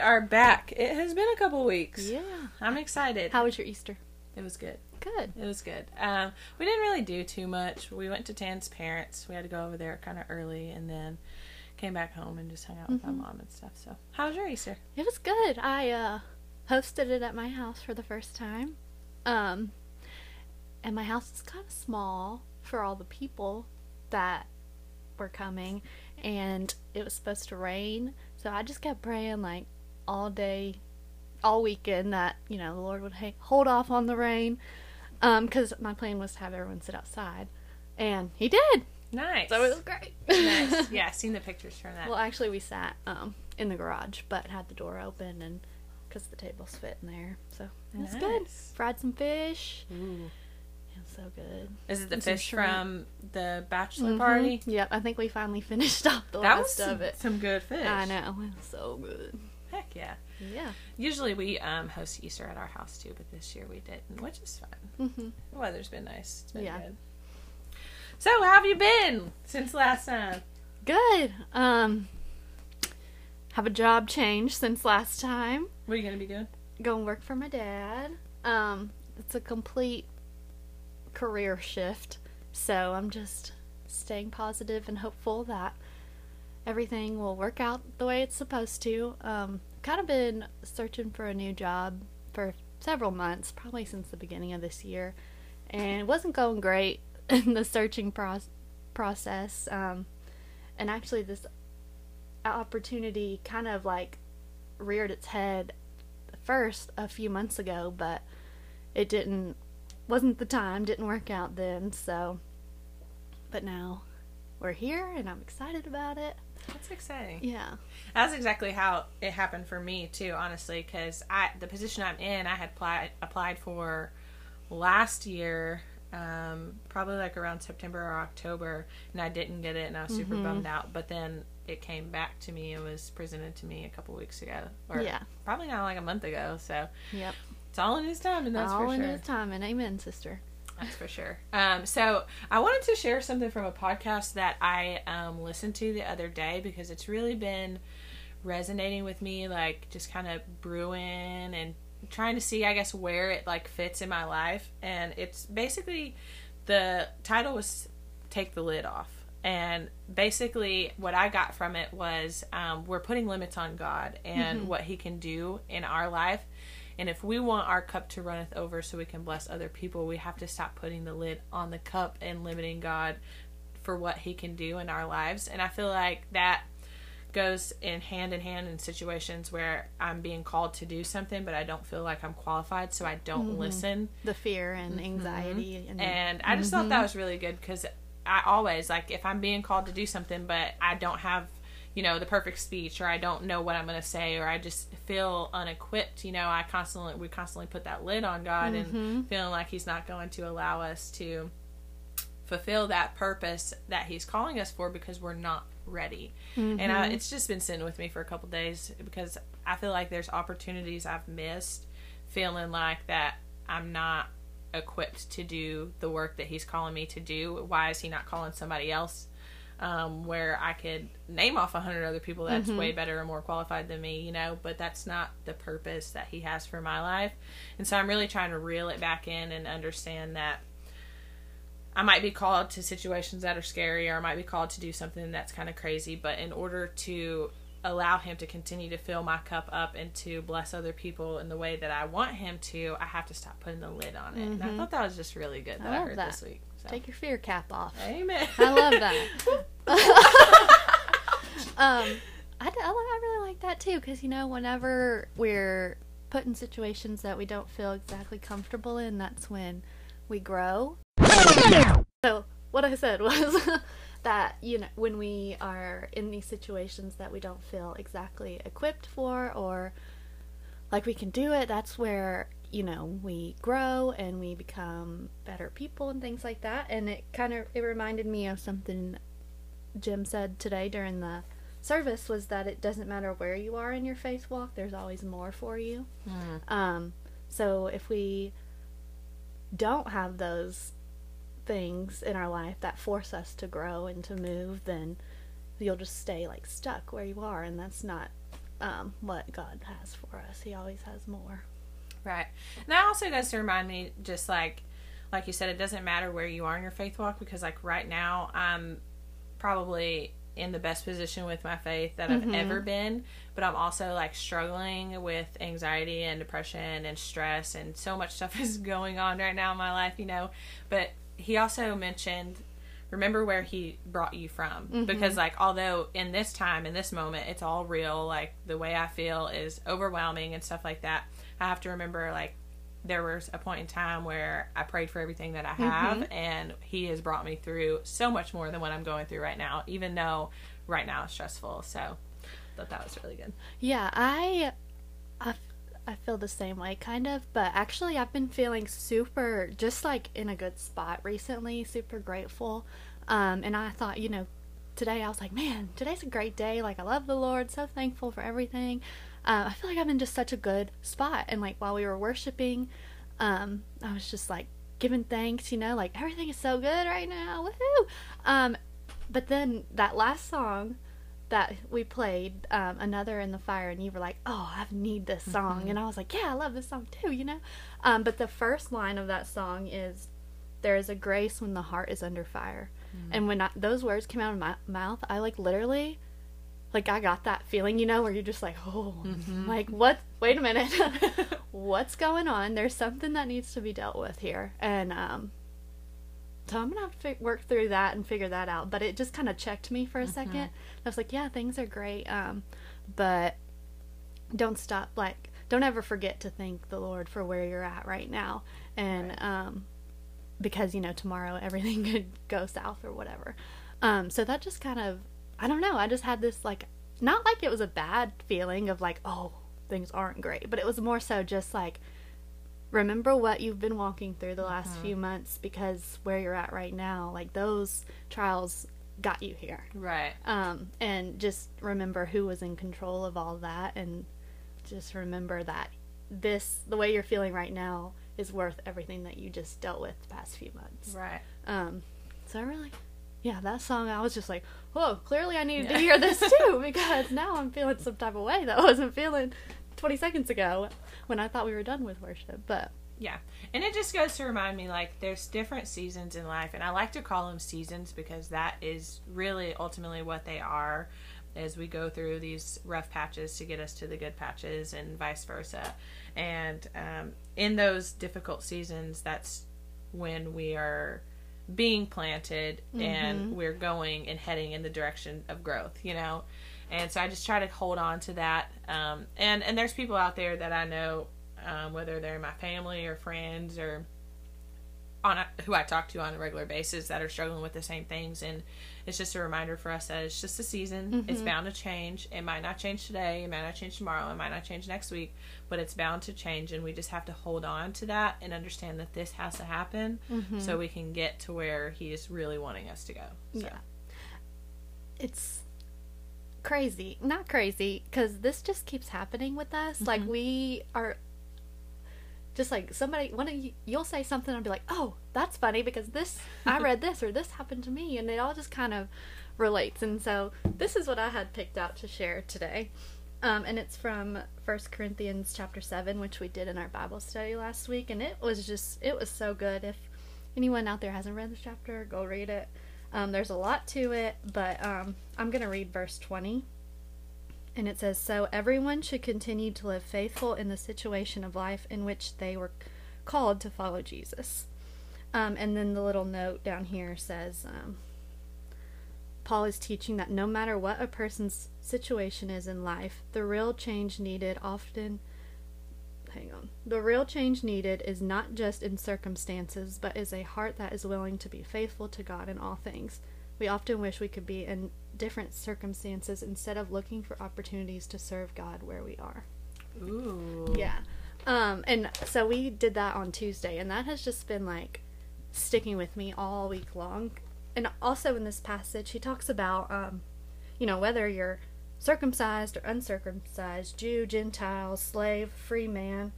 we are back. It has been a couple weeks. Yeah. I'm excited. How was your Easter? it was good. Good. It was good. Um, we didn't really do too much. We went to Tan's parents. We had to go over there kind of early, and then came back home and just hung out with Mm-hmm. my mom and stuff. So, how was your Easter? It was good. I uh hosted it at my house for the first time. Um and my house is kind of small for all the people that were coming and it was supposed to rain. So I just kept praying like all day all weekend that, you know, the Lord would ha- hold off on the rain. Um cuz my plan was to have everyone sit outside. And he did. Nice. So it was great. nice. Yeah, I've seen the pictures from that. Well, actually, we sat um, in the garage, but had the door open, and because the tables fit in there, so it was good. Nice. Fried some fish. Ooh. It was so good. Is it the And fish from the bachelor Mhm. party? Yep, I think we finally finished off the That was last some, of it. some good fish. I know, it was so good. Heck yeah. Yeah. Usually we um, host Easter at our house too, but this year we didn't, which is fun. hmm The weather's been nice. It's been Yeah. good. So, how have you been since last time? Good. Um, have a job change since last time. What are you going to be doing? Go and work for my dad. Um, it's a complete career shift, so I'm just staying positive and hopeful that everything will work out the way it's supposed to. Um, kind of been searching for a new job for several months, probably since the beginning of this year, and it wasn't going great in the searching pros- process. Um, and actually, this opportunity kind of like reared its head first a few months ago, but it didn't wasn't the time, didn't work out then, so but now we're here and I'm excited about it. That's exciting. Yeah. That's exactly how it happened for me too, honestly, because I the position I'm in, I had applied applied for last year, um, probably like around September or October, and I didn't get it, and I was super Mhm. bummed out. But then it came back to me and was presented to me a couple weeks ago, or Yeah. probably not like a month ago. So Yep. it's all in his time, and that's All in sure. his time and amen, sister. That's for sure. Um, so I wanted to share something from a podcast that I um, listened to the other day because it's really been resonating with me, like just kind of brewing and trying to see, I guess, where it like fits in my life. And it's basically the title was "Take the Lid Off." And basically, what I got from it was um, we're putting limits on God and what He can do in our life. And if we want our cup to runneth over so we can bless other people, we have to stop putting the lid on the cup and limiting God for what he can do in our lives. And I feel like that goes in hand in hand in situations where I'm being called to do something but I don't feel like I'm qualified so I don't listen. The fear and anxiety and, Mm-hmm. And I just thought that was really good cuz I always like if I'm being called to do something but I don't have you know the perfect speech or I don't know what I'm going to say or I just feel unequipped, you know, I constantly we constantly put that lid on God and mm-hmm. feeling like he's not going to allow us to fulfill that purpose that he's calling us for because we're not ready. And I, mm-hmm. it's just been sitting with me for a couple days because I feel like there's opportunities I've missed feeling like that I'm not equipped to do the work that he's calling me to do. Why is he not calling somebody else? Um, where I could name off a hundred other people that's way better and more qualified than me, you know, but that's not the purpose that he has for my life. And so I'm really trying to reel it back in and understand that I might be called to situations that are scary or I might be called to do something that's kind of crazy, but in order to allow him to continue to fill my cup up and to bless other people in the way that I want him to, I have to stop putting the lid on it. And I thought that was just really good that I, love heard that. this week. So. take your fear cap off. Amen. I love that. um, I, I, I really like that too because you know whenever we're put in situations that we don't feel exactly comfortable in, that's when we grow. So what I said was that you know when we are in these situations that we don't feel exactly equipped for or like we can do it, that's where you know we grow and we become better people and things like that. And it kind of it reminded me of something Jim said today during the service was that it doesn't matter where you are in your faith walk, there's always more for you. Um, so if we don't have those things in our life that force us to grow and to move, then you'll just stay like stuck where you are, and that's not um, what God has for us. He always has more. Right. And that also goes to remind me, just like, like you said, it doesn't matter where you are in your faith walk because, like, right now, I'm probably in the best position with my faith that I've ever been, but I'm also like struggling with anxiety and depression and stress, and so much stuff is going on right now in my life, you know. But he also mentioned remember where he brought you from Mhm. because like although in this time in this moment it's all real like the way i feel is overwhelming and stuff like that i have to remember like there was a point in time where i prayed for everything that i have Mhm. and he has brought me through so much more than what i'm going through right now even though right now it's stressful so i thought that was really good Yeah, I, I, feel the same way, kind of. But actually, I've been feeling super, just like in a good spot recently. Super grateful. Um, and I thought, you know, today I was like, man, today's a great day. Like, I love the Lord. So thankful for everything. Uh, I feel like I'm in just such a good spot. And like while we were worshiping, um, I was just like giving thanks. You know, like everything is so good right now. Woohoo! Um, but then that last song that we played um, another in the fire and you were like oh i need this song. And i was like yeah i love this song too you know? Um, but the first line of that song is there is a grace when the heart is under fire. And when I, those words came out of my mouth i like literally like i got that feeling you know where you're just like oh like what wait a minute what's going on? There's something that needs to be dealt with here. And um so I'm gonna have to fi- work through that and figure that out. But it just kind of checked me for a second. I was like, yeah, things are great, um, but don't stop. Like, don't ever forget to thank the Lord for where you're at right now, and Right. um, because you know tomorrow everything could go south or whatever. Um, so that just kind of, I don't know. I just had this like, not like it was a bad feeling of like, oh, things aren't great, but it was more so just like remember what you've been walking through the last few months because where you're at right now like those trials got you here. Right. Um and just remember who was in control of all that and just remember that this the way you're feeling right now is worth everything that you just dealt with the past few months. Right. Um so i really yeah that song i was just like whoa clearly i needed Yeah. to hear this too because now i'm feeling some type of way that i wasn't feeling 20 seconds ago when i thought we were done with worship but Yeah. And it just goes to remind me like there's different seasons in life and I like to call them seasons because that is really ultimately what they are as we go through these rough patches to get us to the good patches and vice versa. And um, in those difficult seasons, that's when we are being planted and we're going and heading in the direction of growth, you know? And so I just try to hold on to that. Um, and, and there's people out there that I know um, whether they're my family or friends or on a, who I talk to on a regular basis that are struggling with the same things. And it's just a reminder for us that it's just a season. It's bound to change. It might not change today. It might not change tomorrow. It might not change next week, but it's bound to change. And we just have to hold on to that and understand that this has to happen so we can get to where He is really wanting us to go. So. Yeah. It's crazy. Not crazy, because this just keeps happening with us. Like, we are just like somebody, one of you, you'll say something, I'll be like, oh, that's funny because this, I read this or this happened to me. And it all just kind of relates. And so, this is what I had picked out to share today. Um, and it's from First Corinthians chapter 7, which we did in our Bible study last week. And it was just, it was so good. If anyone out there hasn't read this chapter, go read it. Um, there's a lot to it, but um, I'm going to read verse 20. And it says, So everyone should continue to live faithful in the situation of life in which they were called to follow Jesus. Um, and then the little note down here says, um, Paul is teaching that no matter what a person's situation is in life, the real change needed often hang on. The real change needed is not just in circumstances, but is a heart that is willing to be faithful to God in all things. We often wish we could be in different circumstances instead of looking for opportunities to serve God where we are. Ooh. Yeah. Um, and so we did that on Tuesday, and that has just been like sticking with me all week long. And also in this passage, he talks about, um, you know, whether you're circumcised or uncircumcised, Jew, Gentile, slave, free man,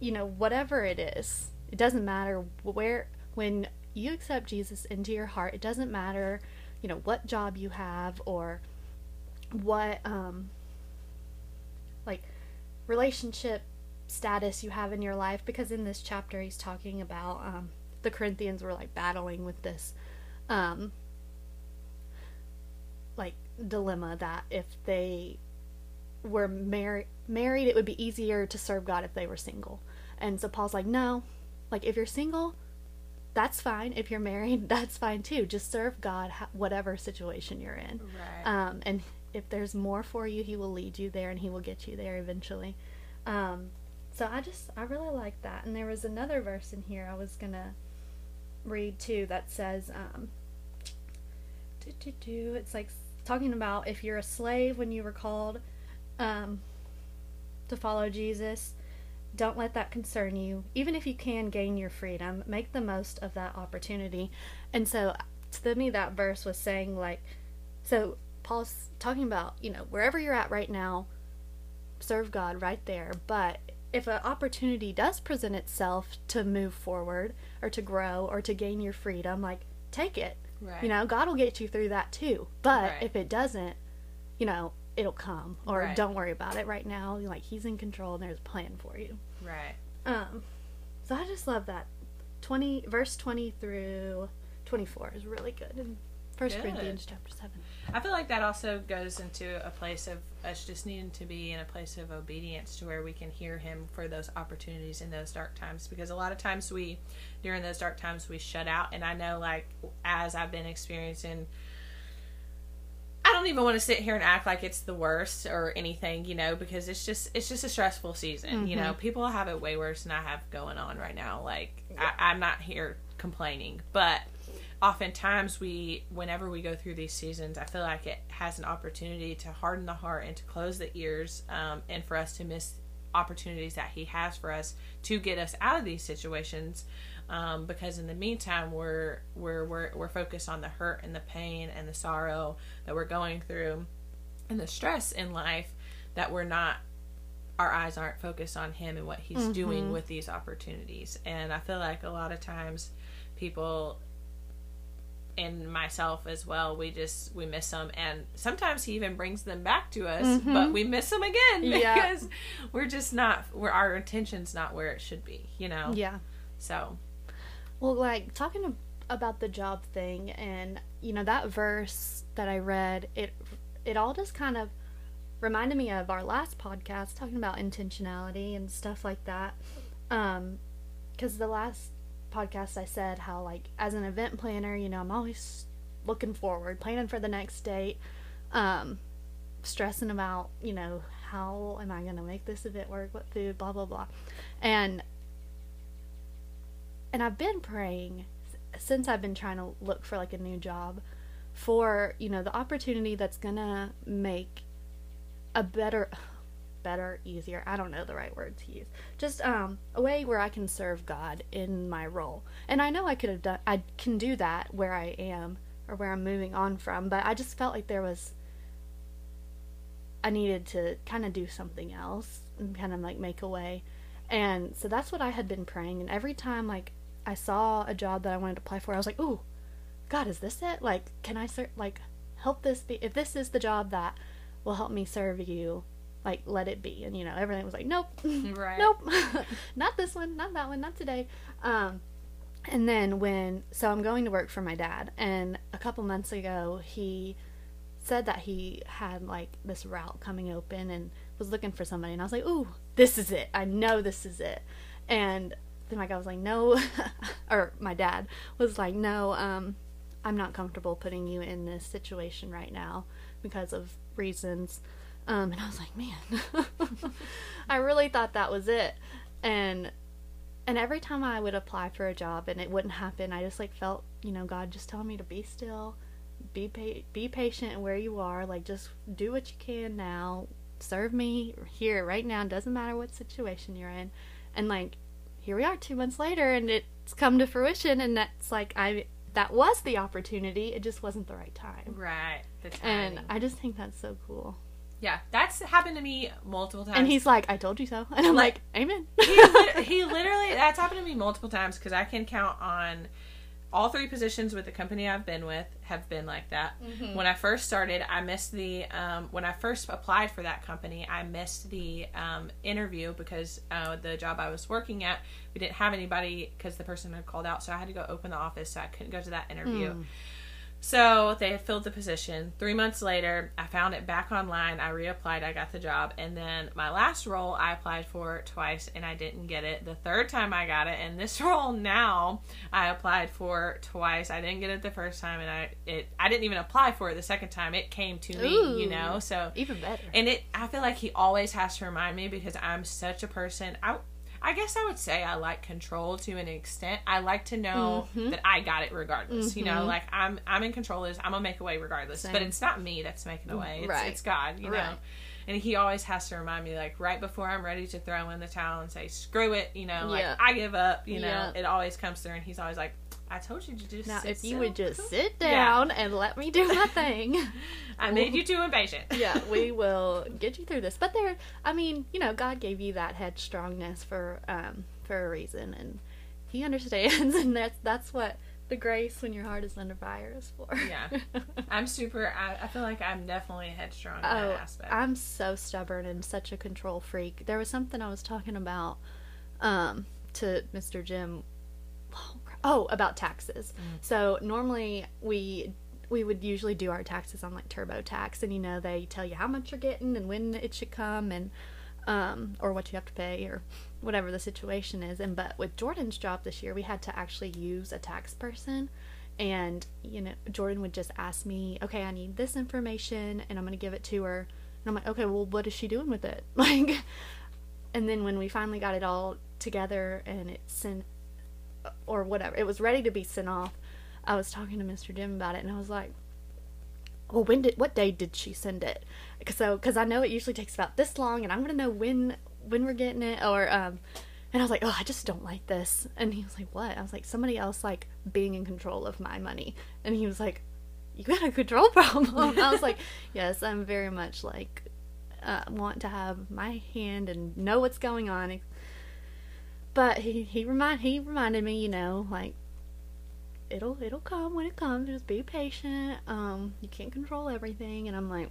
you know, whatever it is, it doesn't matter where, when you accept Jesus into your heart, it doesn't matter, you know, what job you have or what, um, like, relationship status you have in your life because in this chapter he's talking about um, the Corinthians were like battling with this um, dilemma that if they were mar- married it would be easier to serve God if they were single. And so Paul's like, "No. Like if you're single, that's fine. If you're married, that's fine too. Just serve God whatever situation you're in. Right. Um, and if there's more for you, He will lead you there and He will get you there eventually. Um, so I just, I really like that. And there was another verse in here I was going to read too that says, um, do, do, do, it's like talking about if you're a slave when you were called um, to follow Jesus, don't let that concern you. Even if you can gain your freedom, make the most of that opportunity. And so to me, that verse was saying, like, so Paul's talking about, you know, wherever you're at right now, serve God right there. But if an opportunity does present itself to move forward or to grow or to gain your freedom, like, take it. Right. You know, God will get you through that too. But Right. if it doesn't, you know, it'll come. Or Right. don't worry about it right now. Like, He's in control and there's a plan for you. Right. Um, so I just love that. 20, verse 20 through 24 is really good in First Good. Corinthians chapter 7. I feel like that also goes into a place of us just needing to be in a place of obedience to where we can hear him for those opportunities in those dark times because a lot of times we during those dark times we shut out and I know like as I've been experiencing I don't even want to sit here and act like it's the worst or anything, you know, because it's just it's just a stressful season. You know, mm-hmm. people have it way worse than I have going on right now. Like I, I'm not here complaining, but oftentimes we whenever we go through these seasons i feel like it has an opportunity to harden the heart and to close the ears um, and for us to miss opportunities that he has for us to get us out of these situations. Um, because in the meantime we're, we're we're we're focused on the hurt and the pain and the sorrow that we're going through and the stress in life that we're not our eyes aren't focused on him and what he's doing with these opportunities. And i feel like a lot of times people and myself as well we just we miss them and sometimes he even brings them back to us but we miss them again Yeah. because we're just not where our intention's not where it should be you know Yeah. so Well, like talking about the job thing, and you know that verse that I read, it it all just kind of reminded me of our last podcast talking about intentionality and stuff like that. Um, because the last podcast I said how like as an event planner, you know, I'm always looking forward, planning for the next date, um, stressing about you know how am I gonna make this event work, what food, blah blah blah, and and I've been praying since I've been trying to look for like a new job for, you know, the opportunity that's going to make a better better, easier, I don't know the right word to use. Just um a way where I can serve God in my role. And I know I could have done I can do that where I am or where I'm moving on from, but I just felt like there was I needed to kind of do something else and kind of like make a way. And so that's what I had been praying. And every time like I saw a job that I wanted to apply for, I was like, "Ooh, God, is this it? Like, can I serve? Like, help this be? If this is the job that will help me serve you, like, let it be." And you know, everything was like, "Nope, Right. nope, not this one, not that one, not today." Um, and then when so I'm going to work for my dad, and a couple months ago he said that he had like this route coming open and was looking for somebody and I was like, "Ooh, this is it. I know this is it." And then my guy was like, "No," or my dad was like, "No, um I'm not comfortable putting you in this situation right now because of reasons." Um and I was like, "Man, I really thought that was it." And and every time I would apply for a job and it wouldn't happen, I just like felt, you know, God just telling me to be still, be pa- be patient where you are, like just do what you can now, serve me here right now. Doesn't matter what situation you're in, and like here we are two months later, and it's come to fruition, and that's like I that was the opportunity. It just wasn't the right time, Right. The and. I just think that's so cool. Yeah, that's happened to me multiple times. And he's like, "I told you so," and I'm like, "Amen." he, lit- he literally that's happened to me multiple times because I can count on all three positions with the company I've been with have been like that. Mm-hmm. When I first started, I missed the um, when I first applied for that company, I missed the um, interview because uh, the job I was working at, we didn't have anybody because the person had called out, so I had to go open the office, so I couldn't go to that interview. Mm. So they had filled the position. Three months later, I found it back online. I reapplied. I got the job. And then my last role, I applied for twice and I didn't get it. The third time I got it, and this role now, I applied for twice. I didn't get it the first time, and I it I didn't even apply for it the second time. It came to me, Ooh. you know. So Even better. and it I feel like he always has to remind me because I'm such a person. I I guess I would say I like control to an extent. I like to know Mhm. that I got it regardless. You know, Mhm. like I'm I'm in control of this. I'm gonna make a way regardless. But it's not me that's making a way. It's, Right. it's God. You know. And he always has to remind me, like right before I'm ready to throw in the towel and say screw it. You know, like Yeah. I give up. You know, Yeah. it always comes through, and he's always like, I told you to just now, if you still. would just sit Yeah. down and let me do my thing. I made you too impatient. yeah, we will get you through this. But there, I mean, you know, God gave you that headstrongness for um for a reason, and He understands, and that's that's what the grace when your heart is under fire is for. Yeah. I'm super. I, I feel like I'm definitely headstrong in Oh, that aspect. I'm so stubborn and such a control freak. There was something I was talking about um, to Mr. Jim. Oh, about taxes. Mm. So normally we we would usually do our taxes on like TurboTax, and you know they tell you how much you're getting and when it should come, and um, or what you have to pay or whatever the situation is. And but with Jordan's job this year, we had to actually use a tax person. And you know, Jordan would just ask me, "Okay, I need this information, and I'm gonna give it to her." And I'm like, "Okay, well, what is she doing with it?" Like, and then when we finally got it all together and it sent, or whatever, it was ready to be sent off. I was talking to Mr. Jim about it, and I was like, "Well, when did what day did she send it?" So, because I know it usually takes about this long, and I'm gonna know when when we're getting it, or um, and I was like, "Oh, I just don't like this." And he was like, "What?" I was like, "Somebody else like being in control of my money," and he was like, "You got a control problem." I was like, "Yes, I'm very much like." Uh, want to have my hand and know what's going on, but he he remind he reminded me, you know, like it'll it'll come when it comes. Just be patient. Um, you can't control everything, and I'm like,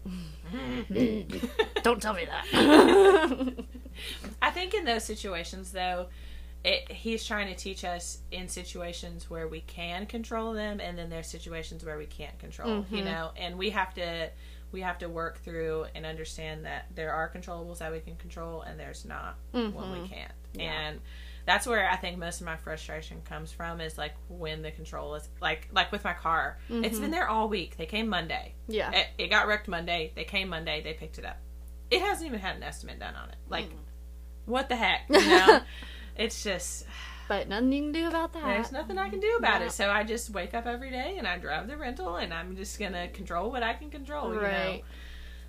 don't tell me that. I think in those situations, though, it, he's trying to teach us in situations where we can control them, and then there's situations where we can't control. You Mhm. know, and we have to we have to work through and understand that there are controllables that we can control, and there's not when we can't. Yeah. And that's where I think most of my frustration comes from is like when the control is like like with my car. It's Mhm. been there all week. They came Monday. yeah, It, it got wrecked Monday. They came Monday. They picked it up. It hasn't even had an estimate done on it. Like, Mm. what the heck? You know? it's just but nothing you can do about that. there's nothing I can do about Yeah. it. So I just wake up every day and I drive the rental and I'm just gonna control what I can control. You know? Right.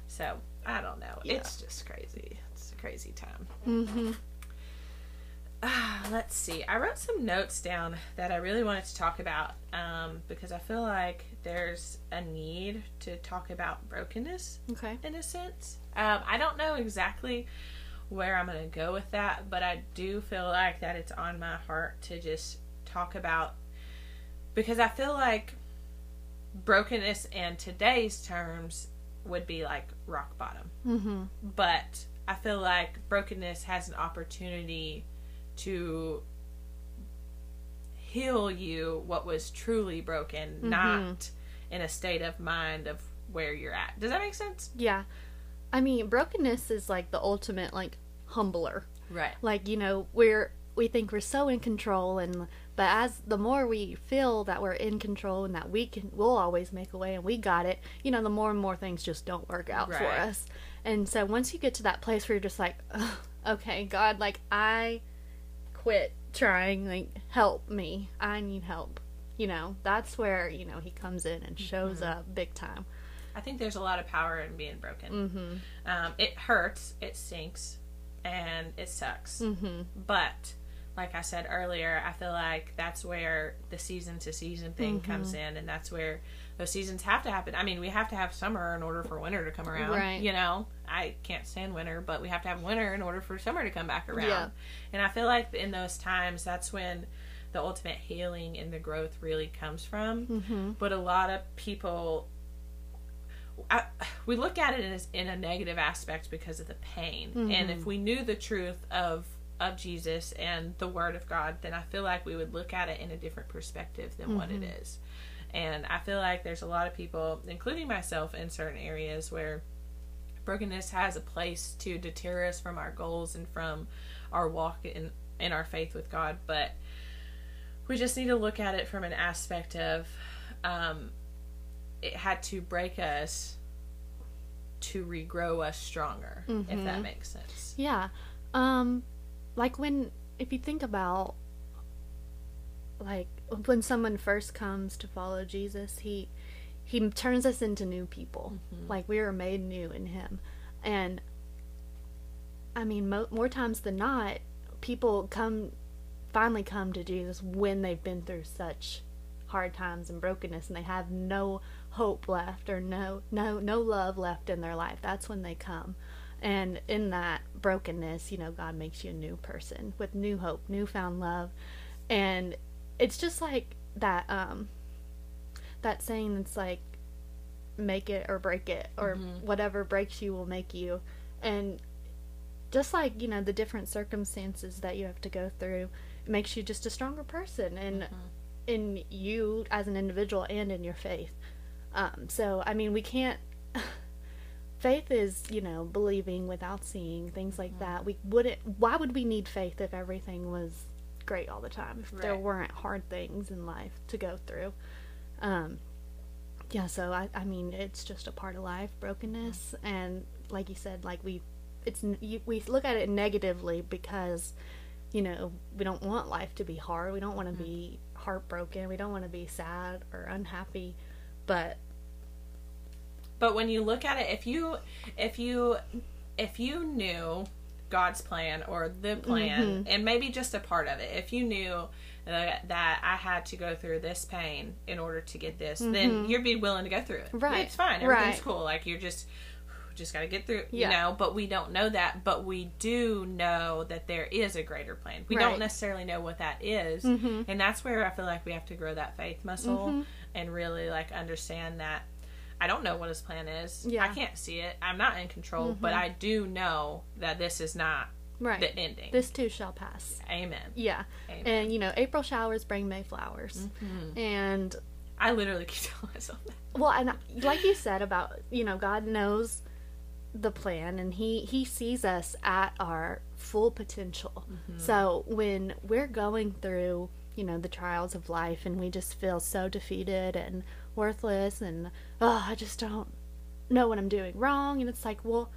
So I don't know. Yeah. It's just crazy. It's a crazy time. Mm-hmm. Ah, let's see. I wrote some notes down that I really wanted to talk about um, because I feel like there's a need to talk about brokenness Okay. in a sense. Um, I don't know exactly where I'm going to go with that, but I do feel like that it's on my heart to just talk about because I feel like brokenness in today's terms would be like rock bottom. Mm-hmm. But I feel like brokenness has an opportunity to heal you what was truly broken, mm-hmm. not in a state of mind of where you're at. Does that make sense? Yeah. I mean, brokenness is like the ultimate like humbler. Right. Like, you know, we're we think we're so in control and but as the more we feel that we're in control and that we can we'll always make a way and we got it, you know, the more and more things just don't work out for us. And so once you get to that place where you're just like, okay, God, like I quit trying, like help me. I need help. You know, that's where, you know, he comes in and shows Mm-hmm. up big time. I think there's a lot of power in being broken. Mhm. Um, it hurts, it sinks, and it sucks. Mhm. But like I said earlier, I feel like that's where the season to season thing comes in, and that's where those seasons have to happen. I mean, we have to have summer in order for winter to come around. Right. You know, I can't stand winter, but we have to have winter in order for summer to come back around. Yeah. And I feel like in those times, that's when the ultimate healing and the growth really comes from. Mm-hmm. But a lot of people, I, we look at it as in a negative aspect because of the pain. And if we knew the truth of of Jesus and the Word of God, then I feel like we would look at it in a different perspective than what it is. And I feel like there's a lot of people, including myself, in certain areas where brokenness has a place to deter us from our goals and from our walk in in our faith with God. But we just need to look at it from an aspect of um, it had to break us to regrow us stronger, if that makes sense. Yeah. Um like when if you think about like when someone first comes to follow Jesus, he he turns us into new people. Mm-hmm. Like we are made new in him. And I mean mo- more times than not people come finally come to Jesus when they've been through such hard times and brokenness and they have no hope left or no no no love left in their life that's when they come and in that brokenness you know god makes you a new person with new hope newfound love and it's just like that um that saying it's like make it or break it or whatever breaks you will make you and just like you know the different circumstances that you have to go through it makes you just a stronger person and in you as an individual and in your faith. Um so i mean we can't faith is you know believing without seeing things like that. We wouldn't why would we need faith if everything was great all the time if there weren't hard things in life to go through. Um yeah so i i mean it's just a part of life brokenness and like you said like we it's you, we look at it negatively because you know we don't want life to be hard. We don't want to be heartbroken. We don't want to be sad or unhappy. But But when you look at it, if you if you if you knew God's plan or the plan Mm-hmm. and maybe just a part of it, if you knew that, that I had to go through this pain in order to get this, then you'd be willing to go through it. Mm-hmm. Right. It's fine. Everything's Right. cool. Like you're just just got to get through, Yeah. you know, but we don't know that, but we do know that there is a greater plan. We Right. don't necessarily know what that is, Mm-hmm. and that's where I feel like we have to grow that faith muscle and really like understand that I don't know what his plan is. Yeah. I can't see it. I'm not in control, but mm-hmm. I do know that this is not right the ending. this too shall pass Amen. yeah Amen. and you know april showers bring may flowers mm-hmm. and I literally keep telling myself that. well and like you said about you know god knows the plan and he he sees us at our full potential mm-hmm. so when we're going through you know the trials of life and we just feel so defeated and worthless and oh i just don't know what i'm doing wrong. And it's like well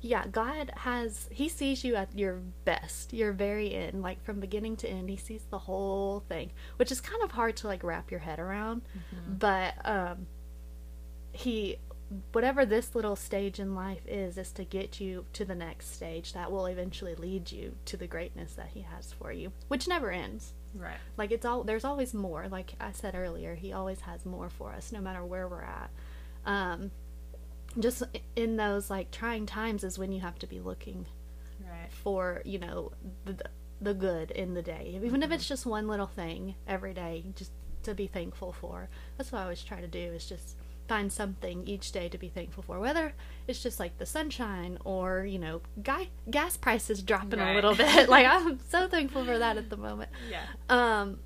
yeah god has he sees you at your best your very end like from beginning to end he sees the whole thing which is kind of hard to like wrap your head around but um he whatever this little stage in life is is to get you to the next stage that will eventually lead you to the greatness that he has for you which never ends Right. like it's all there's always more. Like i said earlier he always has more for us no matter where we're at. Um just in those like trying times is when you have to be looking Right. for you know the the good in the day. Even if it's just one little thing every day just to be thankful for. That's what i always try to do is just find something each day to be thankful for whether it's just like the sunshine or you know guy gas prices dropping a little bit like i'm so thankful for that at the moment Yeah. um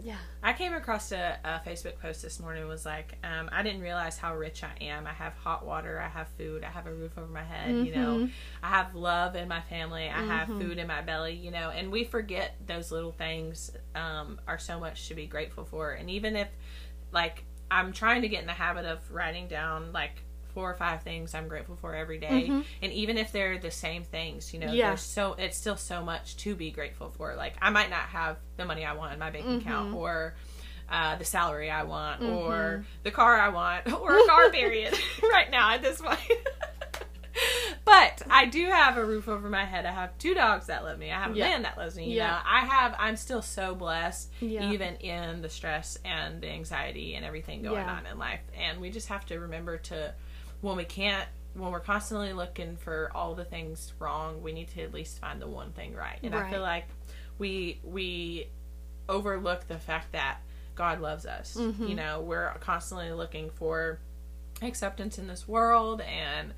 yeah I came across a, a Facebook post this morning. Was like, um, I didn't realize how rich I am. I have hot water. I have food. I have a roof over my head. You know, I have love in my family. I have food in my belly. You know, and we forget those little things um, are so much to be grateful for. And even if, like, I'm trying to get in the habit of writing down like four or five things I'm grateful for every day. Mm-hmm. and even if they're the same things, you know, Yeah. there's so it's still so much to be grateful for. Like, I might not have the money I want in my bank account mm-hmm. or uh, the salary I want or mm-hmm. the car I want or a car period right now at this point. but I do have a roof over my head. I have two dogs that love me. I have a Yeah. man that loves me. You Yeah. know, I have. I'm still so blessed, Yeah. even in the stress and the anxiety and everything going Yeah. on in life. And we just have to remember to, when we can't, when we're constantly looking for all the things wrong, we need to at least find the one thing right. And I feel like we we overlook the fact that God loves us. Mhm. You know, we're constantly looking for acceptance in this world and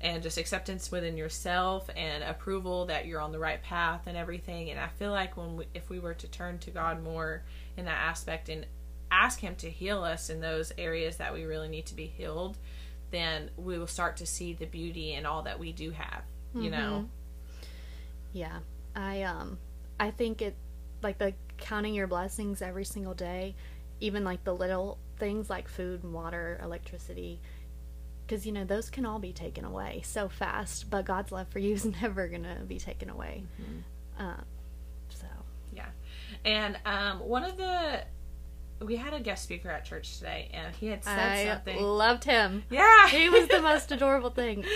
and just acceptance within yourself and approval that you're on the right path and everything. And i feel like when we, if we were to turn to god more in that aspect and ask him to heal us in those areas that we really need to be healed then we will start to see the beauty in all that we do have you know? Yeah. I um I think it like the counting your blessings every single day, even like the little things like food and water, electricity, cuz you know those can all be taken away so fast, but God's love for you is never going to be taken away. Um so Yeah. And um, one of the we had a guest speaker at church today, and he had said I something. loved him. yeah, He was the most adorable thing.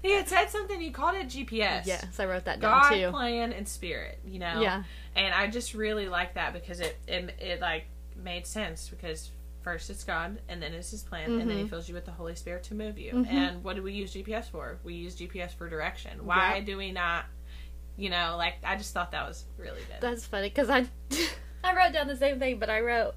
He had said something. He called it GPS. Yes, I wrote that down God, plan, and spirit. You know. Yeah. And I just really like that because it it, it like made sense because first it's God and then it's His plan and then He Mhm. fills you with the Holy Spirit to move you. Mhm. And what do we use GPS for? We use GPS for direction. Why Yep. do we not? You know, like I just thought that was really good. That's funny because I I wrote down the same thing, but I wrote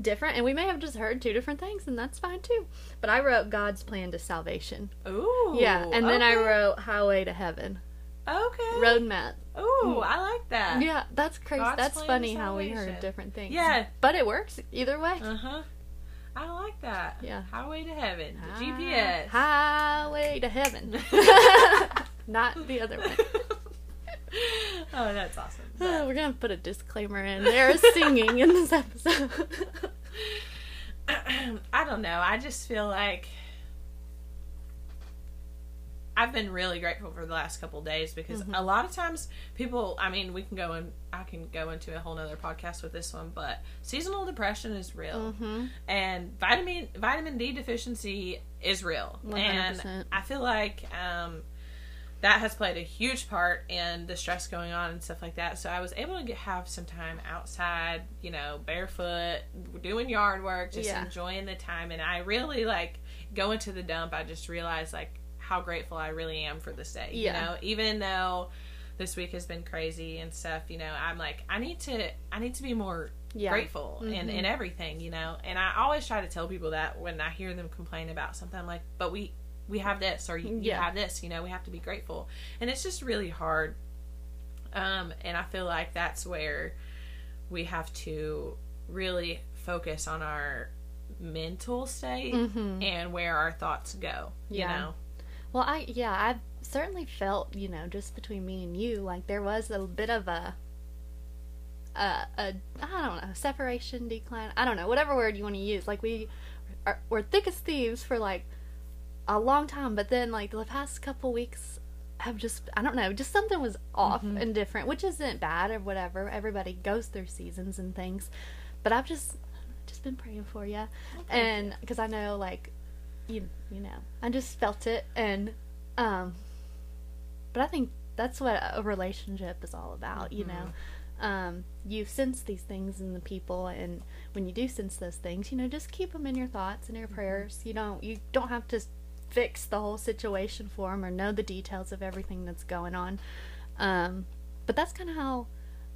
different, and we may have just heard two different things, and that's fine too. But I wrote God's plan to salvation. Ooh. yeah, and then I wrote Highway to Heaven, Okay. roadmap. Ooh, I like that. Yeah, that's crazy. God's that's funny how we heard different things. Yeah. but it works either way. Uh huh. I like that. Yeah. Highway to heaven. The ah, Hi- GPS. Highway to Heaven, not the other one. oh, that's awesome. Oh, we're gonna put a disclaimer in. There's singing in this episode. I don't know. I just feel like I've been really grateful for the last couple of days because Mm-hmm. a lot of times people, I mean, we can go and I can go into a whole nother podcast with this one, but seasonal depression is real hmm and vitamin vitamin D deficiency is real, 100%. and I feel like um, that has played a huge part in the stress going on and stuff like that. So I was able to get, have some time outside, you know, barefoot, doing yard work, just Yeah. enjoying the time, and I really like going to the dump. I just realized like how grateful I really am for this day. Yeah. You know, even though this week has been crazy and stuff, you know, I'm like I need to I need to be more Yeah. grateful in, Mhm. in everything, you know. And I always try to tell people that when I hear them complain about something, I'm like, but we we have this or you, you have this, you know, we have to be grateful. And it's just really hard. Um, and I feel like that's where we have to really focus on our mental state hmm and where our thoughts go. You Yeah. know? Well, I yeah, I've certainly felt you know just between me and you like there was a bit of a a, a I don't know separation decline I don't know whatever word you want to use. Like we are, were thick as thieves for like a long time but then like the past couple weeks have just I don't know just something was off Mhm. and different which isn't bad or whatever. Everybody goes through seasons and things but I've just just been praying for you and because I know like you you know I just felt it and um but I think that's what a relationship is all about you know. Um you sense these things in the people and when you do sense those things you know just keep them in your thoughts and your prayers. You don't you don't have to fix the whole situation for them or know the details of everything that's going on. Um but that's kind of how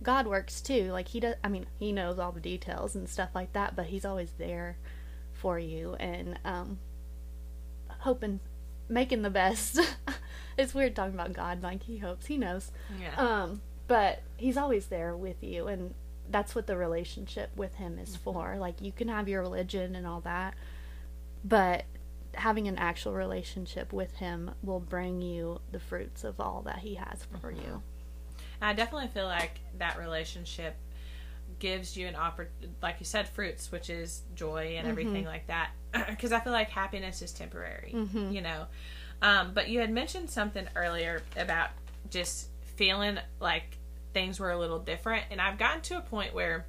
God works too like he does I mean he knows all the details and stuff like that but he's always there for you and um hoping making the best. It's weird talking about god like he hopes he knows. Yeah. um but he's always there with you and that's what the relationship with him is for. Like you can have your religion and all that but having an actual relationship with him will bring you the fruits of all that he has for you. I definitely feel like that relationship gives you an oppor like you said, fruits, which is joy and everything like that. Because I feel like happiness is temporary, Mhm. you know. Um, but you had mentioned something earlier about just feeling like things were a little different, and I've gotten to a point where,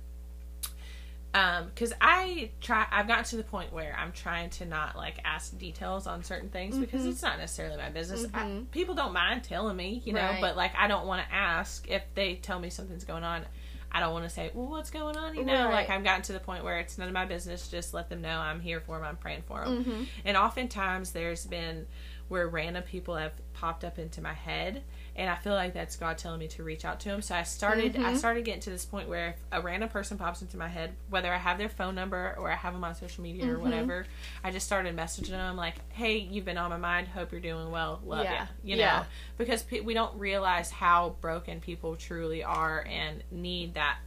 um, because I try, I've gotten to the point where I'm trying to not like ask details on certain things because Mhm. it's not necessarily my business. I, Mhm. people don't mind telling me, you know, Right. but like I don't want to ask if they tell me something's going on. I don't want to say, well, what's going on? You know, Right. like I've gotten to the point where it's none of my business. Just let them know I'm here for them. I'm praying for them. mm-hmm. And oftentimes there's been where random people have popped up into my head and I feel like that's God telling me to reach out to him. So I started I Mhm. started getting to this point where if a random person pops into my head, whether I have their phone number or I have them on social media or Mhm. whatever, I just started messaging them like, "Hey, you've been on my mind. Hope you're doing well. Love Yeah. you." You know, Yeah. because pe- we don't realize how broken people truly are and need that.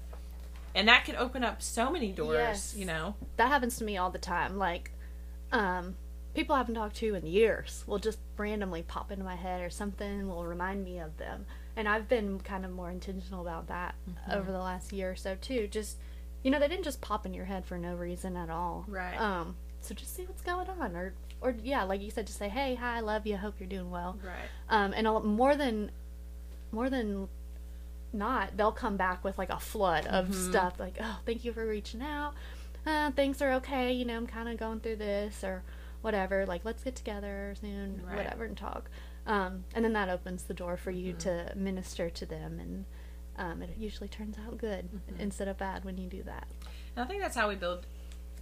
And that can open up so many doors, Yes. you know. that happens to me all the time. Like, um, people I haven't talked to in years will just randomly pop into my head or something will remind me of them. And I've been kind of more intentional about that Mm-hmm. over the last year or so too. Just you know, they didn't just pop in your head for no reason at all. Right. Um, so just see what's going on, or or yeah, like you said, just say, hey, hi, I love you, hope you're doing well. Right. Um, and lot more than more than not, they'll come back with like a flood of Mm-hmm. stuff like, oh, thank you for reaching out. Uh, things are okay. You know, I'm kind of going through this or whatever. Like, let's get together soon, Right. whatever, and talk. Um, and then that opens the door for Mm-hmm. you to minister to them, and um, it usually turns out good Mm-hmm. instead of bad when you do that. And I think that's how we build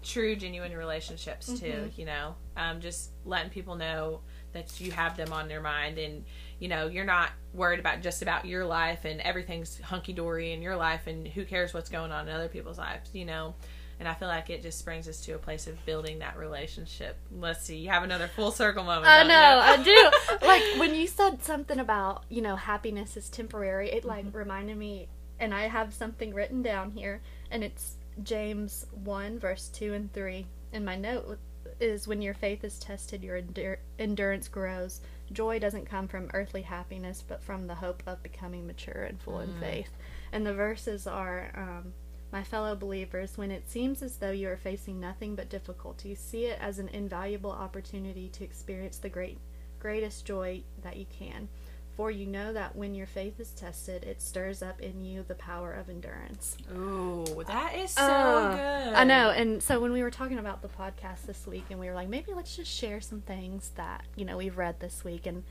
true, genuine relationships too. Mhm. You know, um, just letting people know that you have them on their mind, and you know, you're not worried about just about your life and everything's hunky dory in your life, and who cares what's going on in other people's lives. You know. And I feel like it just brings us to a place of building that relationship. Let's see, you have another full circle moment. I know? I do. like when you said something about, you know, happiness is temporary, it like reminded me and I have something written down here and it's James 1 verse 2 and 3. And my note is when your faith is tested, your endur- endurance grows. Joy doesn't come from earthly happiness, but from the hope of becoming mature and full in faith. And the verses are um, my fellow believers, when it seems as though you are facing nothing but difficulties, see it as an invaluable opportunity to experience the great greatest joy that you can. For you know that when your faith is tested, it stirs up in you the power of endurance. Ooh, that is so Uh, good. I know. And so when we were talking about the podcast this week, and we were like, maybe let's just share some things that you know we've read this week, and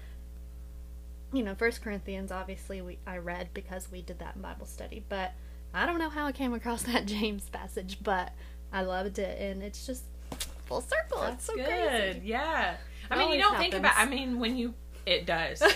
you know, First Corinthians, obviously, we I read because we did that in Bible study, but I don't know how I came across that James passage, but I loved it, and it's just full circle. That's it's so good. crazy. Yeah. I It mean, you don't think about. I mean, when you it does. I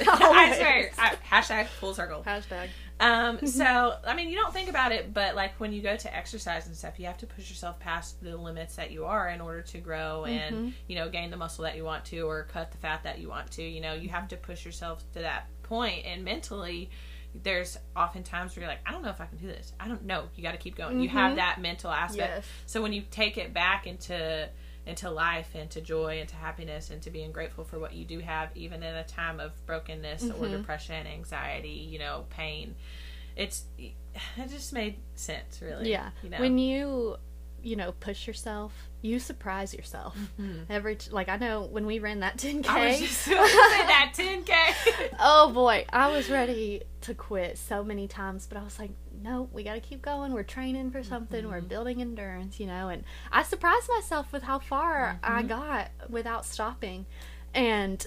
swear. I, hashtag full circle. Hashtag. Um. So I mean, you don't think about it, but like when you go to exercise and stuff, you have to push yourself past the limits that you are in order to grow and Mhm. you know gain the muscle that you want to or cut the fat that you want to. You know, you have to push yourself to that point, and mentally. There's often times where you're like, I don't know if I can do this. I don't know. You got to keep going. You have Mhm. that mental aspect. Yes. So when you take it back into into life, into joy, into happiness, and to being grateful for what you do have, even in a time of brokenness or Mhm. depression, anxiety, you know, pain, it's it just made sense, really. Yeah. You know. When you, you know, push yourself, you surprise yourself. Mhm. Every t- like I know when we ran that 10k. I was just say that 10k. oh boy, I was ready to quit so many times, but I was like, no, we got to keep going. We're training for something. We're building endurance, you know. And I surprised myself with how far I got without stopping, and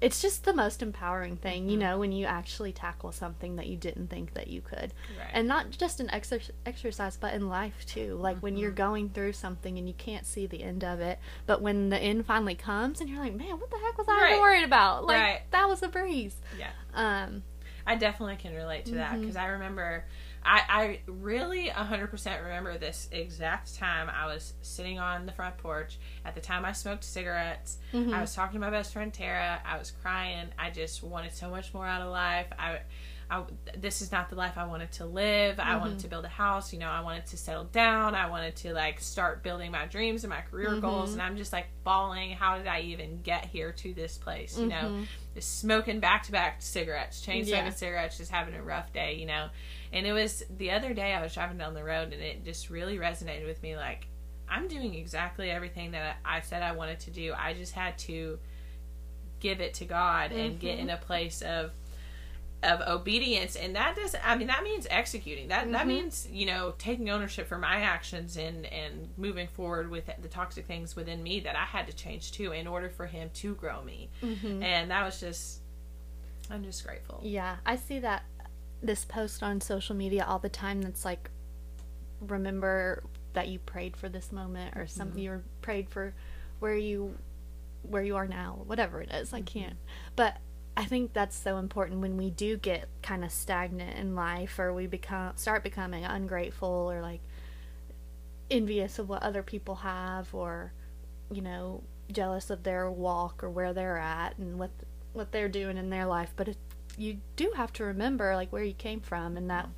it's just the most empowering thing, you mm-hmm. know, when you actually tackle something that you didn't think that you could Right. and not just in exer- exercise but in life too like when you're mm-hmm. going through something and you can't see the end of it but when the end finally comes and you're like man what the heck was i Right. worried about like Right. that was a breeze yeah. um I definitely can relate to that mm-hmm. because I remember, I, I really 100% remember this exact time I was sitting on the front porch. At the time, I smoked cigarettes. mhm. I was talking to my best friend Tara. I was crying. I just wanted so much more out of life. I, I this is not the life I wanted to live. I wanted to build a house. You know, I wanted to settle down. I wanted to like start building my dreams and my career goals. And I'm just like bawling. How did I even get here to this place? You know, Mhm. just smoking back to back cigarettes, chain smoking Yeah. cigarettes, just having a rough day. You know, and it was the other day I was driving down the road and it just really resonated with me. Like I'm doing exactly everything that I said I wanted to do. I just had to give it to God and get in a place of of obedience and that does I mean that means executing. That that Mhm. means, you know, taking ownership for my actions and and moving forward with the toxic things within me that I had to change too in order for him to grow me. Mhm. And that was just I'm just grateful. yeah i see that this post on social media all the time that's like remember that you prayed for this moment or something mm-hmm. you prayed for where you where you are now whatever it is i mm-hmm. can't. But I think that's so important when we do get kind of stagnant in life or we become start becoming ungrateful or like envious of what other people have or you know jealous of their walk or where they're at and what what they're doing in their life but it, you do have to remember like where you came from and that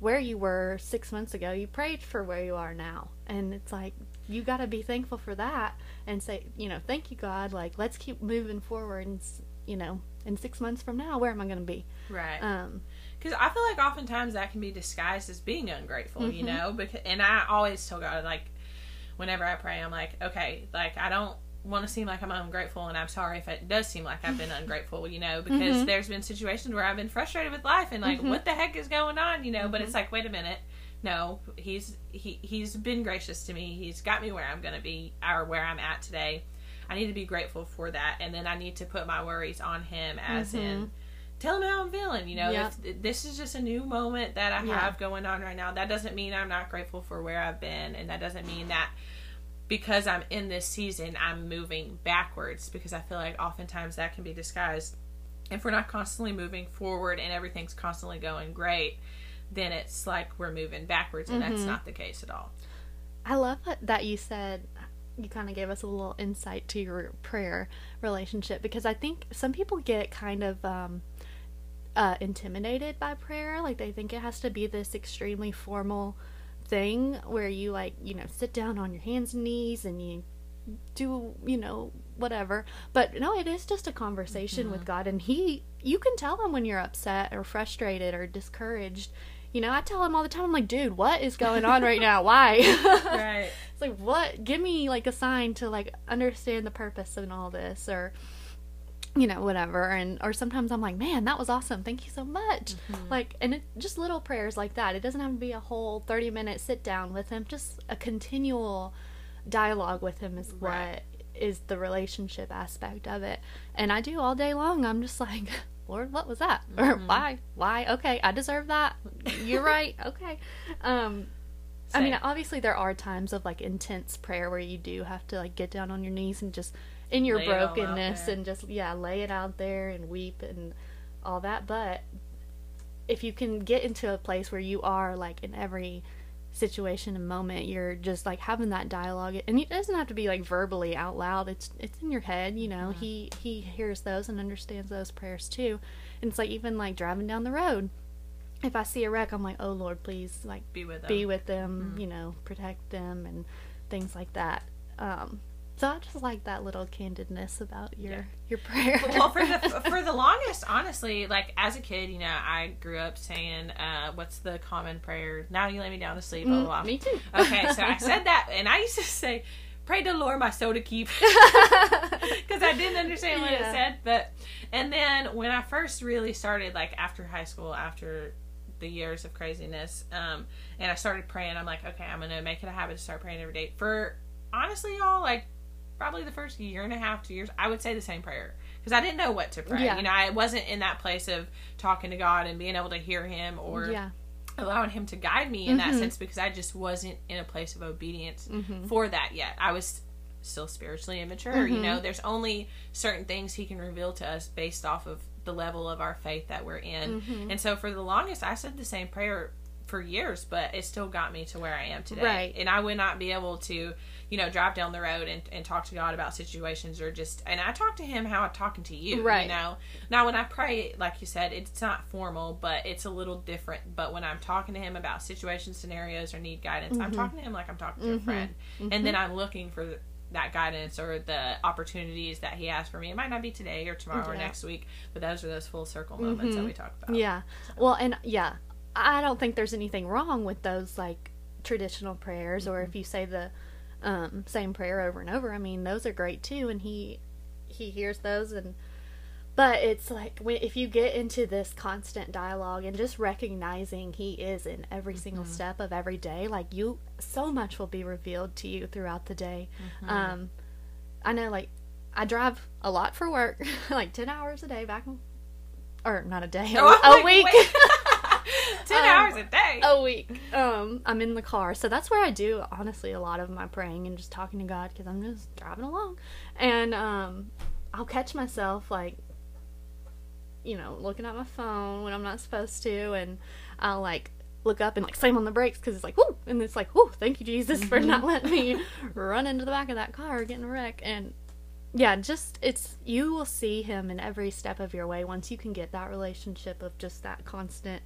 where you were 6 months ago you prayed for where you are now and it's like you got to be thankful for that and say you know thank you god like let's keep moving forward and you know in 6 months from now where am i going to be Right. um Because I feel like oftentimes that can be disguised as being ungrateful, you know. Because and I always tell God like, whenever I pray, I'm like, okay, like I don't want to seem like I'm ungrateful, and I'm sorry if it does seem like I've been ungrateful, you know. Because mm-hmm. there's been situations where I've been frustrated with life and like, mm-hmm. what the heck is going on, you know. But it's mm-hmm. like, wait a minute. No, he's he he's been gracious to me. He's got me where I'm gonna be or where I'm at today. I need to be grateful for that, and then I need to put my worries on him, as in tell him how I'm feeling. You know, Yep. if this is just a new moment that I Yeah. have going on right now, that doesn't mean I'm not grateful for where I've been, and that doesn't mean that because I'm in this season, I'm moving backwards. Because I feel like oftentimes that can be disguised. If we're not constantly moving forward and everything's constantly going great, then it's like we're moving backwards, and that's not the case at all. I love that you said you kind of gave us a little insight to your prayer relationship because I think some people get kind of um, uh, intimidated by prayer. Like they think it has to be this extremely formal thing where you like you know sit down on your hands and knees and you do you know whatever. But no it is just a conversation with mm-hmm. god and he you can tell him when you're upset or frustrated or discouraged. You know i tell him all the time i'm like dude what is going on right now? Why? Right. it's like what? Give me like a sign to like understand the purpose in all this or you know whatever and or sometimes i'm like man that was awesome. Thank you so much. Like and it just little prayers like that. It doesn't have to be a whole 30 minute sit down with him just a continual dialogue with him is Right. what is the relationship aspect of it. And i do all day long. I'm just like lord what was that? Or why? Why? Okay i deserve that. You're right. Okay. Um I mean, obviously there are times of like intense prayer where you do have to like get down on your knees and just in your Lay it all out brokenness and just yeah, lay it out there and weep and all that. But if you can get into a place where you are like in every situation and moment, you're just like having that dialogue, and it doesn't have to be like verbally out loud. It's it's in your head, you know. He he hears those and understands those prayers too, and it's like even like driving down the road. If I see a wreck, I'm like, oh Lord, please, like Be with them. be with them, you know, protect them and things like that. Um, so I just like that little candidness about your Yeah. your prayer. well, for the for the longest, honestly, like as a kid, you know, I grew up saying, uh, "What's the common prayer? Now you lay me down to sleep." Blah, blah, blah. Mm, me too. Okay, so I said that, and I used to say, "Pray the Lord my soul to keep," because I didn't understand what Yeah. it said. But and then when I first really started, like after high school, after the years of craziness, um, and I started praying, I'm like, okay, I'm gonna make it a habit to start praying every day. For honestly, y'all, like probably the first year and a half, two years, I would say the same prayer because I didn't know what to pray. Yeah. You know, I wasn't in that place of talking to God and being able to hear Him or yeah. allowing him to guide me in that Mhm. sense because I just wasn't in a place of obedience Mhm. for that yet. I was still spiritually immature. You Mhm. know, there's only certain things he can reveal to us based off of the level of our faith that we're in. Mhm. And so for the longest, I said the same prayer for years, but it still got me to where I am today. Right. And I would not be able to, you know, drive down the road and, and talk to God about situations or just, and I talk to him how I'm talking to you, Right. you know. Now, when I pray, like you said, it's not formal, but it's a little different. But when I'm talking to him about situation scenarios or need guidance, I'm Mhm. talking to him like I'm talking to a Mhm. friend. And then I'm looking for that guidance or the opportunities that he has for me. It might not be today or tomorrow or next week, but those are those full circle moments that Mhm. we talk about. Yeah. Well, and yeah, I don't think there's anything wrong with those like traditional prayers or if Mm-hmm. you say the um, same prayer over and over. I mean, those are great too, and he he hears those and. But it's like when, if you get into this constant dialogue and just recognizing he is in every single Mm-hmm. step of every day, like you, so much will be revealed to you throughout the day. Mm-hmm. Um, I know, like, I drive a lot for work, like 10 hours a day back, or not a day, a, Oh, I'm a like, week. Ten Um, hours a day. a week. Um, I'm in the car, so that's where I do honestly a lot of my praying and just talking to God because I'm just driving along, and um, I'll catch myself like you know, looking at my phone when I'm not supposed to, and I'll like look up and like slam on the brakes because it's like whoo, and it's like whoo, thank you Jesus for not letting me run into the back of that car getting a wreck, and yeah, just it's you will see him in every step of your way once you can get that relationship of just that constant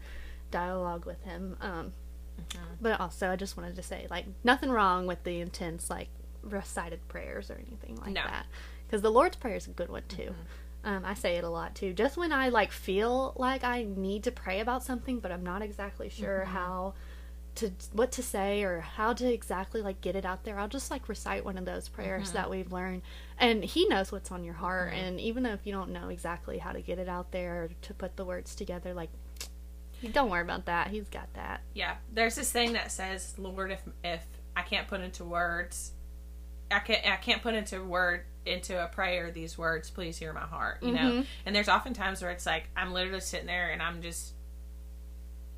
dialogue with him. Um, mm-hmm. But also, I just wanted to say, like, nothing wrong with the intense, like, recited prayers or anything like No. that. Because the Lord's Prayer is a good one, too. Mm-hmm. Um, I say it a lot, too. Just when I, like, feel like I need to pray about something, but I'm not exactly sure mm-hmm. how to, what to say or how to exactly, like, get it out there, I'll just, like, recite one of those prayers that we've learned. And He knows what's on your heart. And even though if you don't know exactly how to get it out there or to put the words together, like, don't worry about that. He's got that. Yeah, there's this thing that says, "Lord, if if I can't put into words, I can't I can't put into word into a prayer these words. Please hear my heart." You know, mm-hmm. and there's often times where it's like I'm literally sitting there and I'm just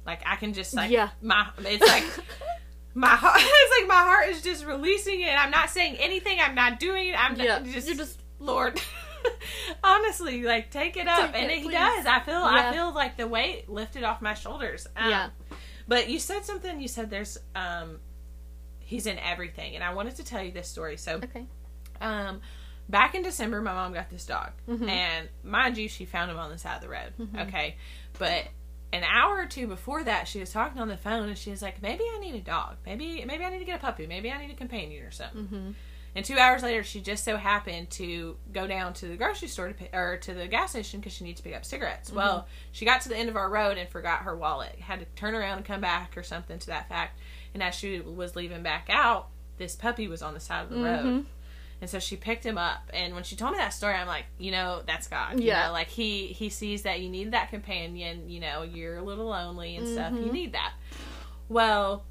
like I can just like Yeah. my it's like. My heart, it's like my heart is just releasing it. I'm not saying anything. I'm not doing it. I'm Yeah, just, you're just- Lord. Honestly, like take it up, Take and it, he please. does. I feel, Yeah. I feel like the weight lifted off my shoulders. Um, Yeah. but you said something. You said there's um, he's in everything, and I wanted to tell you this story. So, Okay. um, back in December, my mom got this dog, Mm-hmm. and mind you, she found him on the side of the road. Okay, but an hour or two before that, she was talking on the phone, and she was like, "Maybe I need a dog. Maybe maybe I need to get a puppy. Maybe I need a companion or something." Mm-hmm. And two hours later, she just so happened to go down to the grocery store to pick, or to the gas station because she needed to pick up cigarettes. Mm-hmm. Well, she got to the end of our road and forgot her wallet. Had to turn around and come back or something to that fact. And as she was leaving back out, this puppy was on the side of the road. Mm-hmm. And so she picked him up. And when she told me that story, I'm like, you know, that's God. You Yeah. know, like he he sees that you need that companion. You know, you're a little lonely and stuff. You mm-hmm. need that. Well,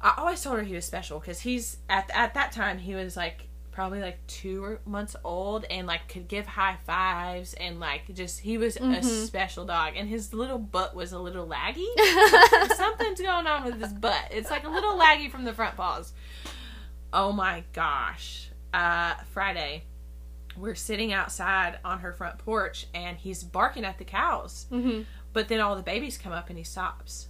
I always told her he was special because he's at at that time he was like probably like two months old and like could give high fives and like just he was a special dog and his little butt was a little laggy. Something's going on with his butt. It's like a little laggy from the front paws. Oh my gosh. Uh Friday we're sitting outside on her front porch and he's barking at the cows. Mm-hmm. But then all the babies come up and he stops.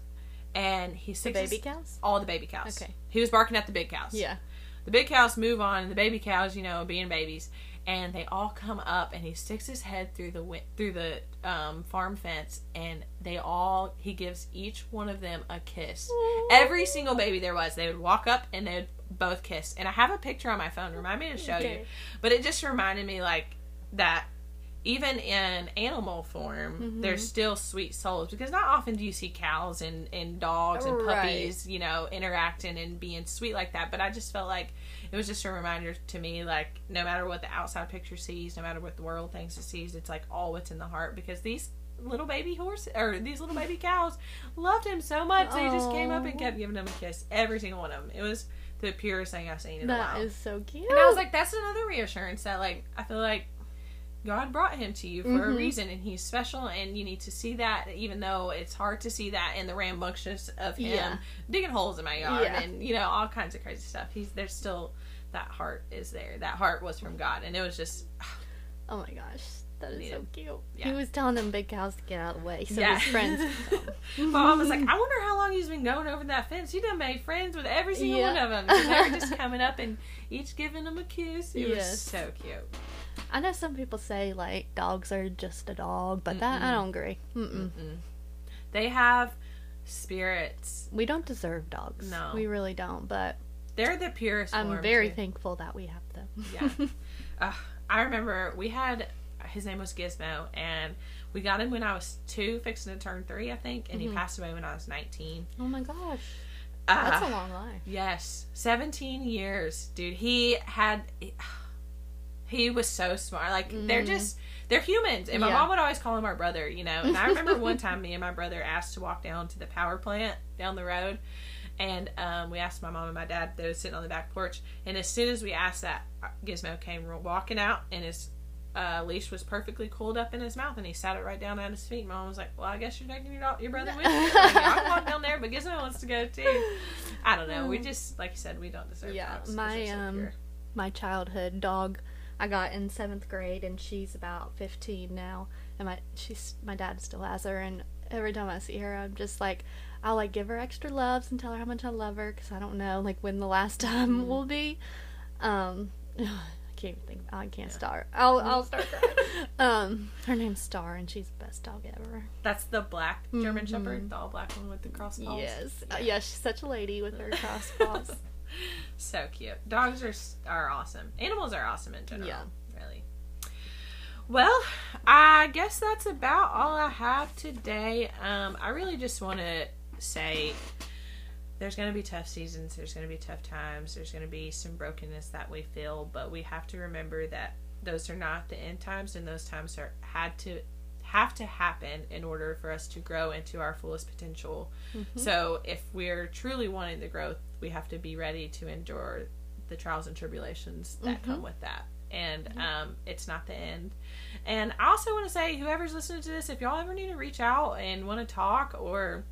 And he sticks Baby cows? all the baby cows. Okay. He was barking at the big cows. Yeah. The big cows move on, and the baby cows, you know, being babies, and they all come up, and he sticks his head through the through the um, farm fence, and they all he gives each one of them a kiss. Every single baby there was, they would walk up and they would both kiss. And I have a picture on my phone. Remind me to show you. But it just reminded me like that even in animal form, Mm-hmm. there's still sweet souls because not often do you see cows and, and dogs and Right. puppies, you know, interacting and being sweet like that. But I just felt like it was just a reminder to me, like no matter what the outside picture sees, no matter what the world thinks it sees, it's like all what's in the heart because these little baby horse or these little baby cows loved him so much they just came up and kept giving him a kiss every single one of them. It was the purest thing I've seen in a while. is so cute. And I was like, that's another reassurance that, like, I feel like God brought him to you for a Mhm. reason, and he's special, and you need to see that, even though it's hard to see that in the rambunctious of him Yeah. digging holes in my yard Yeah. and you know all kinds of crazy stuff. He's there's still that heart is there. That heart was from God, and it was just oh my gosh, that is so cute. Yeah. He was telling them big cows to get out of the way so yeah. his friends. Mom was like, I wonder how long he's been going over that fence. He done made friends with every single Yeah. one of them. they were just coming up and each giving him a kiss. It was so cute. I know some people say like dogs are just a dog, but that I don't agree. Mm-mm. Mm-mm. They have spirits. We don't deserve dogs. No. we really don't. But They're the purest. I'm very too. thankful that we have them. Yeah. Uh, I remember we had his name was Gizmo, and we got him when I was two, fixing to turn three, I think, and he Mhm. passed away when I was nineteen. oh my gosh, Uh, that's a long life. Yes, seventeen years, dude. He had. He was so smart. Like they're Mhm. just they're humans, and my Yeah. mom would always call him our brother. You know, and I remember one time me and my brother asked to walk down to the power plant down the road, and um, we asked my mom and my dad. They were sitting on the back porch, and as soon as we asked that, Gizmo came walking out, and his uh, leash was perfectly coiled up in his mouth, and he sat it right down at his feet. Mom was like, "Well, I guess you're taking your, dog- your brother with you." I'm like, I can walk down there, but Gizmo wants to go too. I don't know. We just, like you said, we don't deserve Yeah, my, um. My childhood dog, I got in seventh grade, and she's about 15 now. and my she's my dad still has her, and every time I see her, I'm just like, I'll like give her extra loves and tell her how much I love her because I don't know like when the last time will be. Um, I can't even think. I can't start. I'll I'll start crying. um, her name's Star, and she's the best dog ever. That's the black German Shepherd, the all black one with the cross paws. Yes, uh, yeah, she's such a lady with her cross paws. so cute. Dogs are are awesome. Animals are awesome in general. Yeah. Really. Well, I guess that's about all I have today. Um, I really just want to say there's going to be tough seasons, there's going to be tough times, there's going to be some brokenness that we feel, but we have to remember that those are not the end times and those times are had to have to happen in order for us to grow into our fullest potential. So, if we're truly wanting the growth, we have to be ready to endure the trials and tribulations that come with that. And um, it's not the end. And I also want to say, whoever's listening to this, if y'all ever need to reach out and want to talk or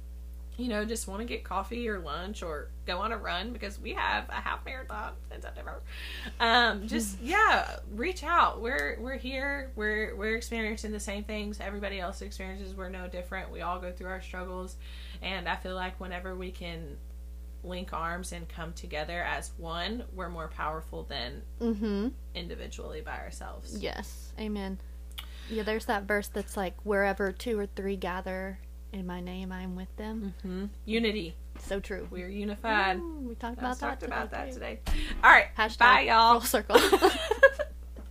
you know, just want to get coffee or lunch or go on a run because we have a half marathon in September. Um, just yeah, reach out. We're we're here. We're we're experiencing the same things everybody else experiences. We're no different. We all go through our struggles, and I feel like whenever we can link arms and come together as one, we're more powerful than mm-hmm. individually by ourselves. Yes, amen. Yeah, there's that verse that's like, wherever two or three gather in my name, I'm with them. hmm Unity. So true. We're unified. Ooh, we talked about talked that about that too. today. All right. Hashtag Bye, y'all. full circle.